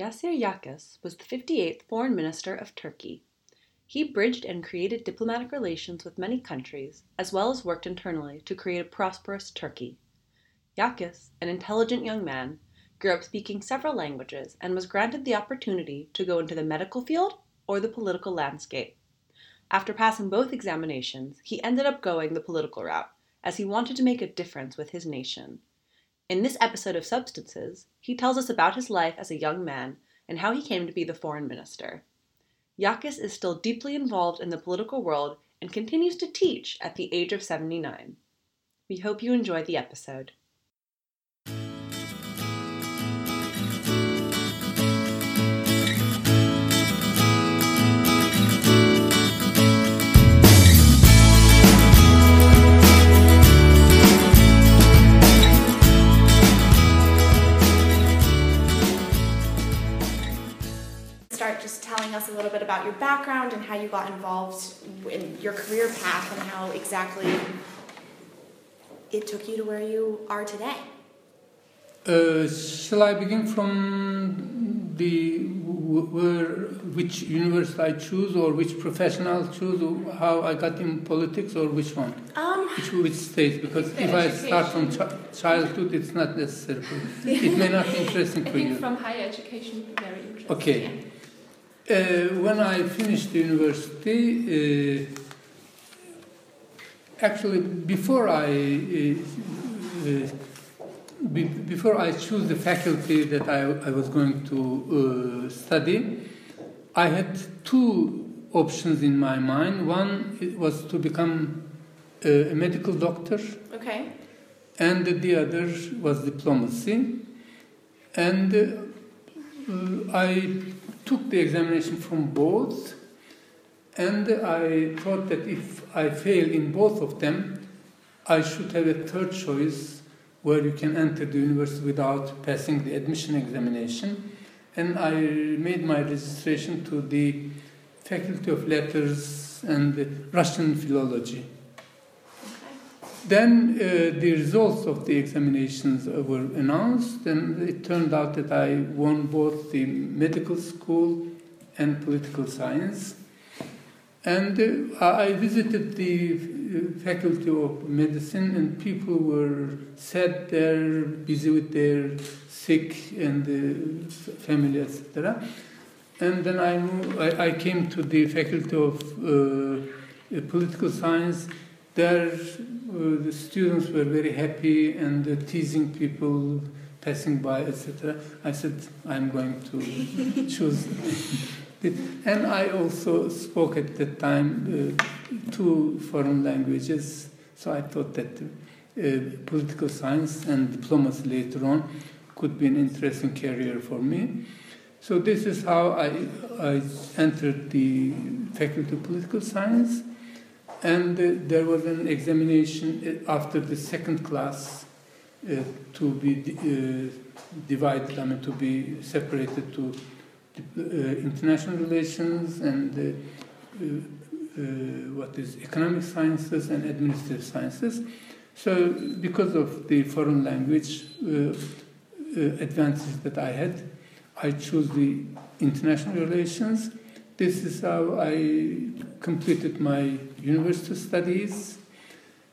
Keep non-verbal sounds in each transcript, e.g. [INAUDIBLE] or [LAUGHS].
Yaşar Yakış was the 58th Foreign Minister of Turkey. He bridged and created diplomatic relations with many countries, as well as worked internally to create a prosperous Turkey. Yakış, an intelligent young man, grew up speaking several languages and was granted the opportunity to go into the medical field or the political landscape. After passing both examinations, he ended up going the political route, as he wanted to make a difference with his nation. In this episode of Substances, he tells us about his life as a young man and how he came to be the foreign minister. Yakış is still deeply involved in the political world and continues to teach at the age of 79. We hope you enjoy the episode. Telling us a little bit about your background and how you got involved in your career path and how exactly it took you to where you are today. Uh, shall I begin from the where which university I choose or which profession I choose or how I got in politics or which one? Um, which which stage? Because if I start from ch- childhood, it's not necessary. [LAUGHS] it may not be interesting I for think you. from higher education, very interesting. Okay. Yeah. Uh, when I finished university, uh, actually before I uh, uh, be, before I choose the faculty that I, I was going to uh, study, I had two options in my mind. One was to become uh, a medical doctor, okay. and the other was diplomacy. And I took the examination from both, and I thought that if I fail in both of them, I should have a third choice where you can enter the university without passing the admission examination. And I made my registration to the Faculty of Letters and Russian Philology. Then uh, the results of the examinations were announced, and it turned out that I won both the medical school and political science. And uh, I visited the uh, faculty of medicine, and people were sad there, busy with their sick and uh, family, etc. And then I, I, I came to the faculty of uh, political science. There, uh, the students were very happy and uh, teasing people passing by, etc. I said, I'm going to [LAUGHS] choose. And I also spoke at that time uh, two foreign languages, so I thought that uh, political science and diplomacy later on could be an interesting career for me. So this is how I, I entered the Faculty of Political Science and uh, there was an examination after the second class uh, to be uh, divided, I mean, to be separated to international relations and what is economic sciences and administrative sciences. So, because of the foreign language advances that I had, I chose the international relations this is how I completed my university studies.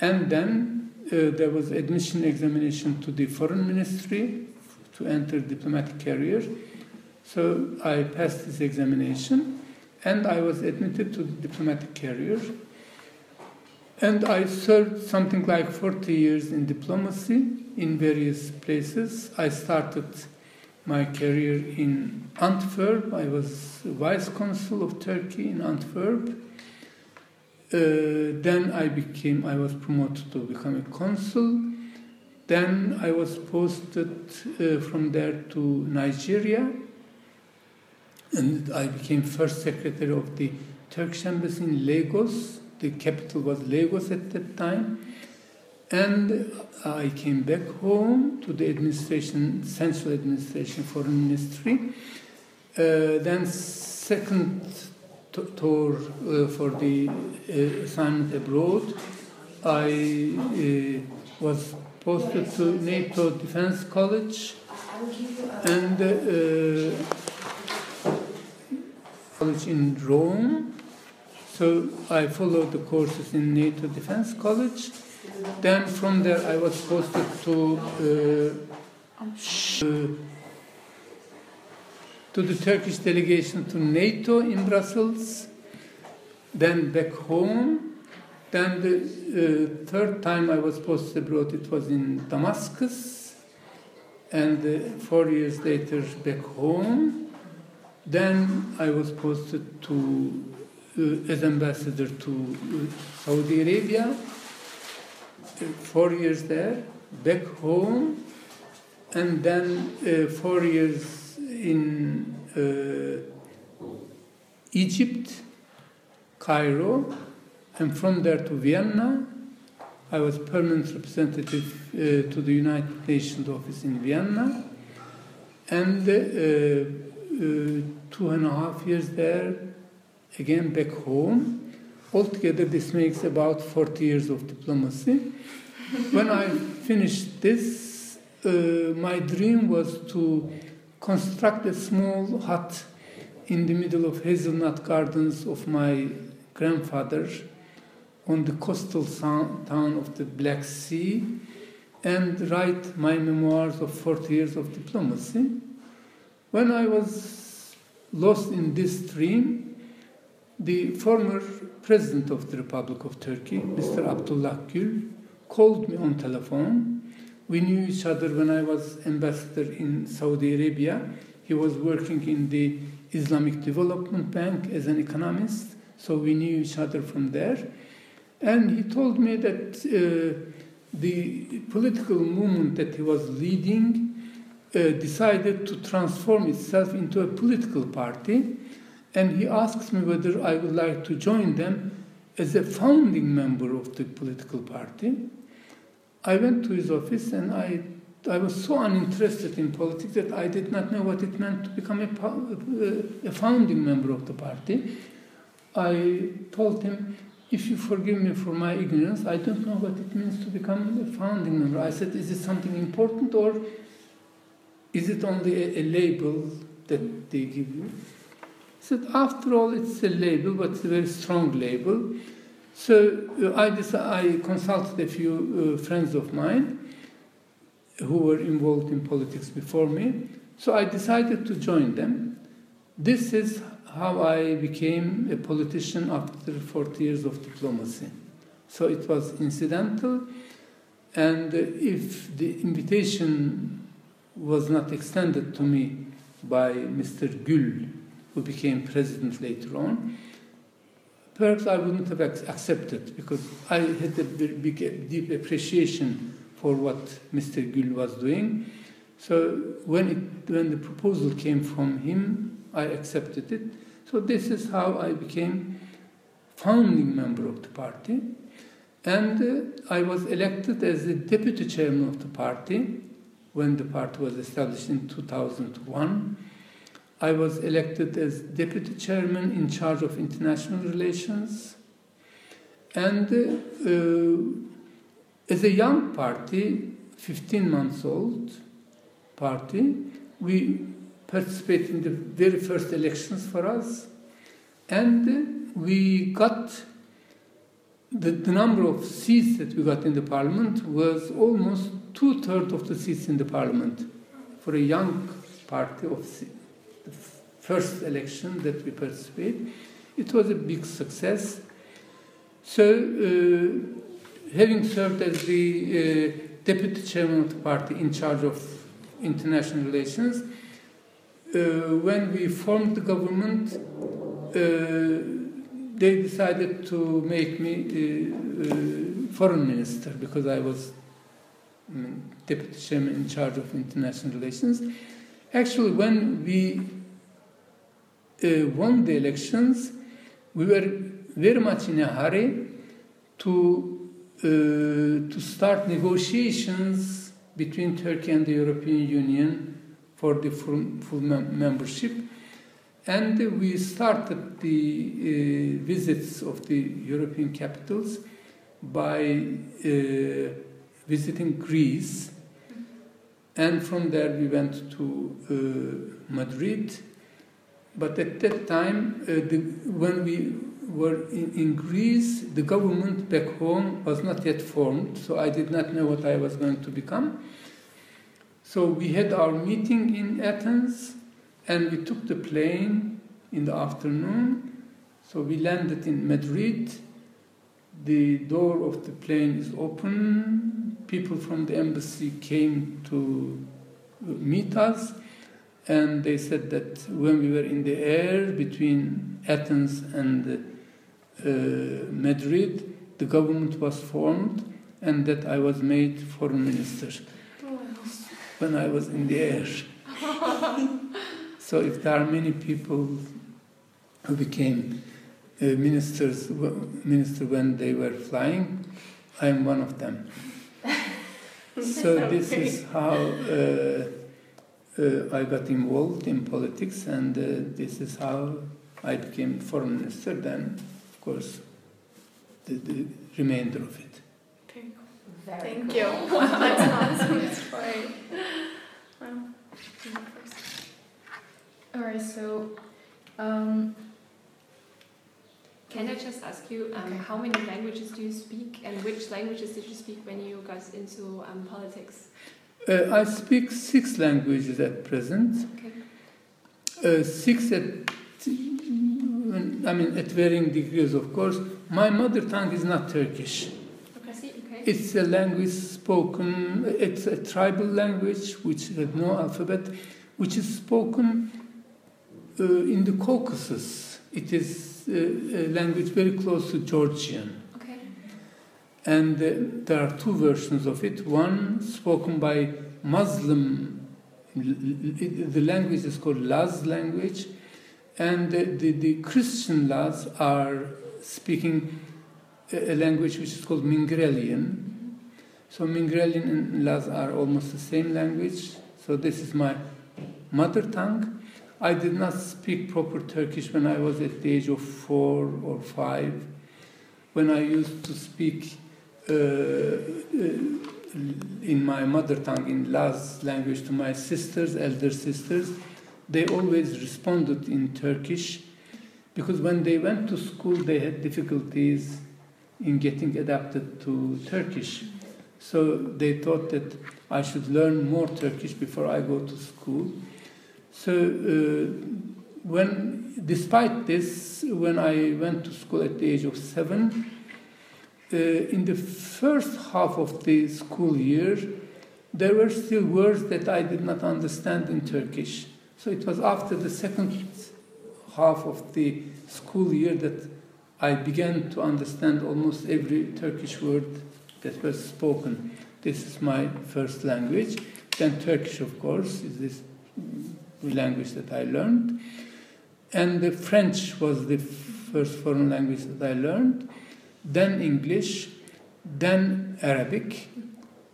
And then uh, there was admission examination to the foreign ministry to enter diplomatic career. So I passed this examination and I was admitted to the diplomatic career. And I served something like 40 years in diplomacy in various places. I started my career in Antwerp. I was vice consul of Turkey in Antwerp. Uh, then I became, I was promoted to become a consul. Then I was posted uh, from there to Nigeria. And I became first secretary of the Turkish embassy in Lagos. The capital was Lagos at that time. And I came back home to the administration, central administration, foreign ministry. Uh, then second tour uh, for the uh, assignment abroad, I uh, was posted to NATO Defense College, and uh, college in Rome. So I followed the courses in NATO Defense College. Then from there I was posted to uh, to the Turkish delegation to NATO in Brussels. Then back home. Then the uh, third time I was posted abroad, it was in Damascus. And uh, four years later, back home. Then I was posted to uh, as ambassador to uh, Saudi Arabia. Uh, four years there, back home, and then uh, four years in uh, Egypt, Cairo, and from there to Vienna. I was permanent representative uh, to the United Nations office in Vienna, and uh, uh, two and a half years there, again back home. Altogether, this makes about 40 years of diplomacy. when I finished this, uh, my dream was to construct a small hut in the middle of hazelnut gardens of my grandfather on the coastal town of the Black Sea and write my memoirs of 40 years of diplomacy. When I was lost in this dream, the former president of the Republic of Turkey, Mr. Abdullah Gül, called me on telephone. We knew each other when I was ambassador in Saudi Arabia. He was working in the Islamic Development Bank as an economist, so we knew each other from there. And he told me that uh, the political movement that he was leading uh, decided to transform itself into a political party. And he asked me whether I would like to join them as a founding member of the political party. I went to his office and I, I was so uninterested in politics that I did not know what it meant to become a, uh, a founding member of the party. I told him, if you forgive me for my ignorance, I don't know what it means to become a founding member. I said, is it something important or is it only a, a label that they give you? He said, after all, it's a label, but it's a very strong label. So uh, I, decided, I consulted a few uh, friends of mine who were involved in politics before me. So I decided to join them. This is how I became a politician after 40 years of diplomacy. So it was incidental, and if the invitation was not extended to me by Mr. Gül, who became president later on, perhaps I wouldn't have accepted because I had a big, deep appreciation for what Mr. Gül was doing. So when, it, when the proposal came from him, I accepted it. So this is how I became founding member of the party. And uh, I was elected as the deputy chairman of the party when the party was established in 2001. I was elected as deputy chairman in charge of international relations. And uh, as a young party, 15 months old party, we participated in the very first elections for us. And we got the, the number of seats that we got in the parliament was almost two thirds of the seats in the parliament for a young party of the first election that we participated. It was a big success. So, uh, having served as the uh, deputy chairman of the party in charge of international relations, uh, when we formed the government, uh, they decided to make me uh, foreign minister because I was deputy chairman in charge of international relations. Actually, when we uh, won the elections, we were very much in a hurry to uh, to start negotiations between Turkey and the European Union for the full, full mem membership. And we started the uh, visits of the European capitals by uh, visiting Greece. And from there we went to uh, Madrid, But at that time, uh, the, when we were in, in, Greece, the government back home was not yet formed, so I did not know what I was going to become. So we had our meeting in Athens, and we took the plane in the afternoon. So we landed in Madrid. The door of the plane is open. People from the embassy came to meet us and they said that when we were in the air between Athens and uh, Madrid, the government was formed, and that I was made foreign minister when I was in the air. [LAUGHS] so, if there are many people who became uh, ministers, minister when they were flying, I am one of them. So this is how. Uh, uh, I got involved in politics, and uh, this is how I became foreign minister. Then, of course, the, the remainder of it. Very cool. Very Thank cool. you. [LAUGHS] [LAUGHS] That's awesome story. Wow. All right. So, um, can I just ask you um, okay. how many languages do you speak, and which languages did you speak when you got into um, politics? Uh, I speak six languages at present. Okay. Uh, six at, I mean, at varying degrees, of course. My mother tongue is not Turkish. Okay. It's a language spoken, it's a tribal language which has no alphabet, which is spoken uh, in the Caucasus. It is uh, a language very close to Georgian. And uh, there are two versions of it. One spoken by Muslim, the language is called Laz language, and the, the Christian Laz are speaking a language which is called Mingrelian. So Mingrelian and Laz are almost the same language. So this is my mother tongue. I did not speak proper Turkish when I was at the age of four or five. When I used to speak uh, uh, in my mother tongue, in Laz language, to my sisters, elder sisters, they always responded in Turkish because when they went to school, they had difficulties in getting adapted to Turkish. So they thought that I should learn more Turkish before I go to school. So uh, when, despite this, when I went to school at the age of seven, uh, in the first half of the school year, there were still words that I did not understand in Turkish. So it was after the second half of the school year that I began to understand almost every Turkish word that was spoken. This is my first language. Then Turkish, of course, is this language that I learned. And the French was the first foreign language that I learned then English, then Arabic,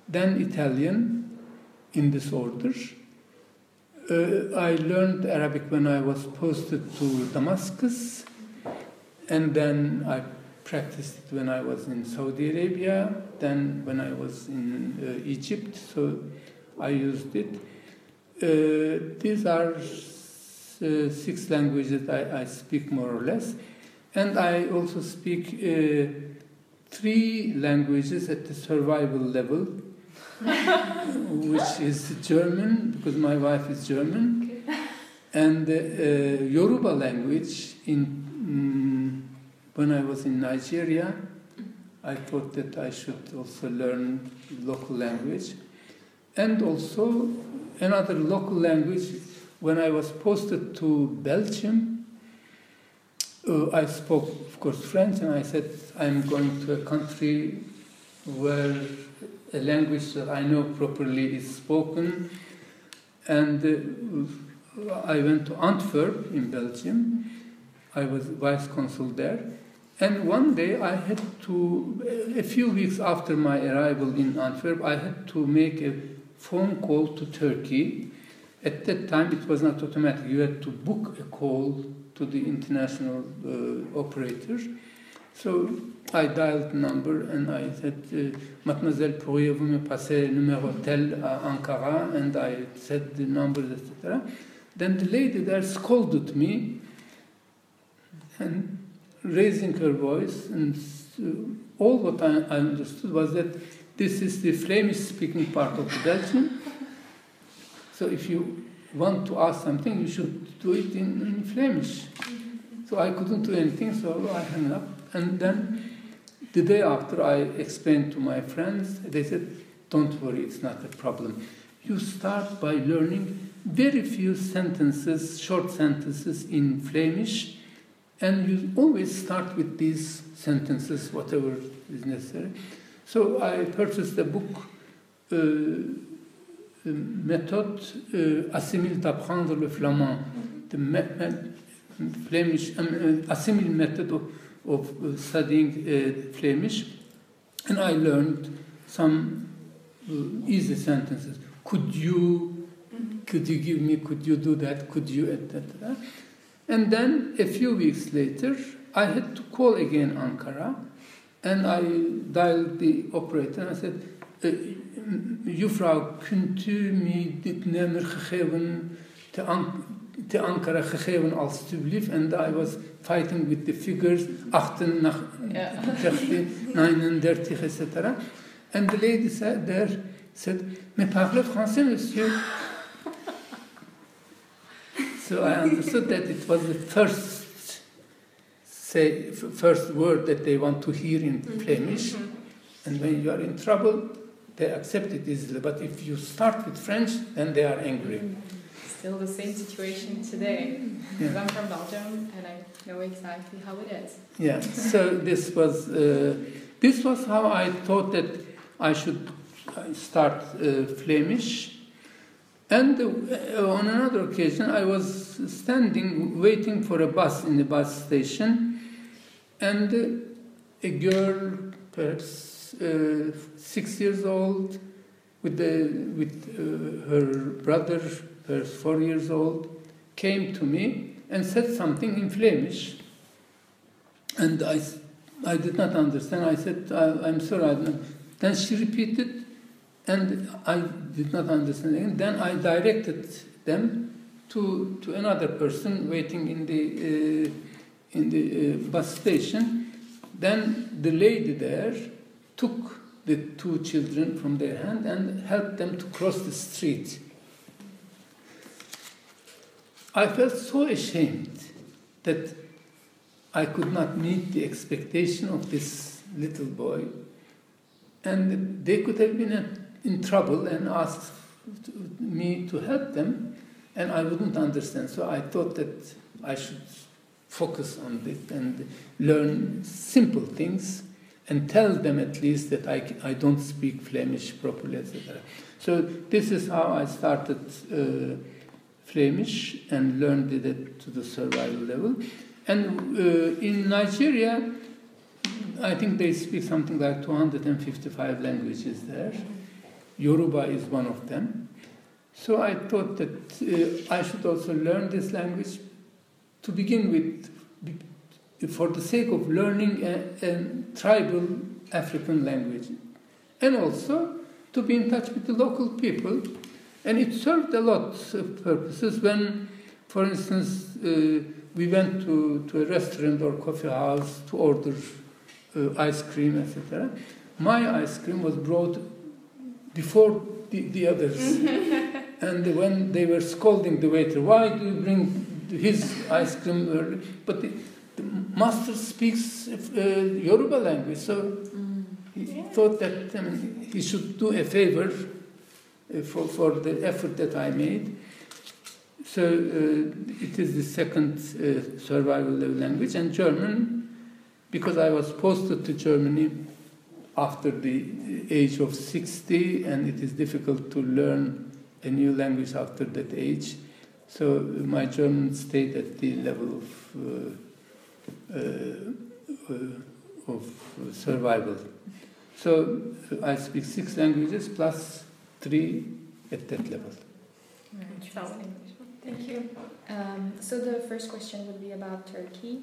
then Italian, in this order. Uh, I learned Arabic when I was posted to Damascus, and then I practiced it when I was in Saudi Arabia, then when I was in uh, Egypt, so I used it. Uh, these are uh, six languages I, I speak more or less. And I also speak uh, three languages at the survival level, [LAUGHS] which is German, because my wife is German, okay. and uh, Yoruba language. In mm, when I was in Nigeria, I thought that I should also learn local language, and also another local language. When I was posted to Belgium, uh, I spoke, of course, French, and I said, I'm going to a country where a language that I know properly is spoken. And uh, I went to Antwerp in Belgium. I was vice consul there. And one day I had to, a few weeks after my arrival in Antwerp, I had to make a phone call to Turkey. At that time, it was not automatic. You had to book a call to the international uh, operator. So I dialed the number and I said, uh, Mademoiselle, pourriez-vous me passer le numéro tel à Ankara? And I said the number, etc. Then the lady there scolded me and raising her voice, and all what I, I understood was that this is the Flemish speaking part of Belgium. So if you want to ask something, you should do it in, in Flemish. So I couldn't do anything, so I hung up. And then the day after, I explained to my friends, they said, Don't worry, it's not a problem. You start by learning very few sentences, short sentences in Flemish, and you always start with these sentences, whatever is necessary. So I purchased a book, uh, Méthode uh, Assimile d'apprendre le flamand, the me Flemish, um, uh, Assimile method of, of uh, studying uh, Flemish, and I learned some uh, easy sentences. Could you, could you give me, could you do that, could you, etc. And then a few weeks later, I had to call again Ankara, and I dialed the operator and I said, eh, juffrouw, kunt u me dit nummer gegeven te, an te Ankara gegeven alstublieft? And I was fighting with the figures, 38, yeah. 39, etc. And the lady said there, said, mais parle français, monsieur? so I understood that it was the first say first word that they want to hear in Flemish. And when you are in trouble, they accept it easily. But if you start with French, then they are angry. Still the same situation today. Yeah. I'm from Belgium, and I know exactly how it is. Yeah. so this was uh, this was how I thought that I should start uh, Flemish. And uh, on another occasion, I was standing waiting for a bus in the bus station, and a girl, perhaps uh, six years old, with, the, with uh, her brother, who's four years old, came to me and said something in Flemish. And I, I did not understand. I said, I, am sorry. Then she repeated, and I did not understand. Then I directed them to, to another person waiting in the, uh, in the uh, bus station. Then the lady there took the two children from their hand and helped them to cross the street. I felt so ashamed that I could not meet the expectation of this little boy. And they could have been in trouble and asked me to help them, and I wouldn't understand. So I thought that I should focus on it and learn simple things and tell them at least that I, I don't speak Flemish properly, etc. So this is how I started uh, Flemish and learned it to the survival level. And uh, in Nigeria, I think they speak something like 255 languages there. Yoruba is one of them. So I thought that uh, I should also learn this language to begin with for the sake of learning a, a tribal African language, and also to be in touch with the local people. And it served a lot of purposes when, for instance, uh, we went to, to a restaurant or coffee house to order uh, ice cream, etc. My ice cream was brought before the, the others. [LAUGHS] and when they were scolding the waiter, why do you bring his ice cream? But the, the master speaks uh, Yoruba language, so mm. he yeah. thought that I mean, he should do a favor uh, for, for the effort that I made. So uh, it is the second uh, survival level language, and German, because I was posted to Germany after the age of 60, and it is difficult to learn a new language after that age. So my German stayed at the level of uh, uh, uh, of survival. So I speak six languages plus three at that level. Thank you. Um, so the first question would be about Turkey.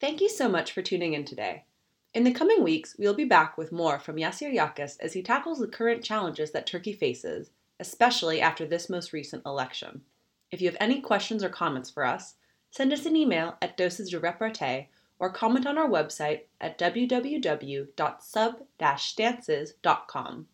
Thank you so much for tuning in today. In the coming weeks, we'll be back with more from Yaşar Yakış as he tackles the current challenges that Turkey faces, especially after this most recent election. If you have any questions or comments for us, send us an email at doses de repartee or comment on our website at www.sub-stances.com.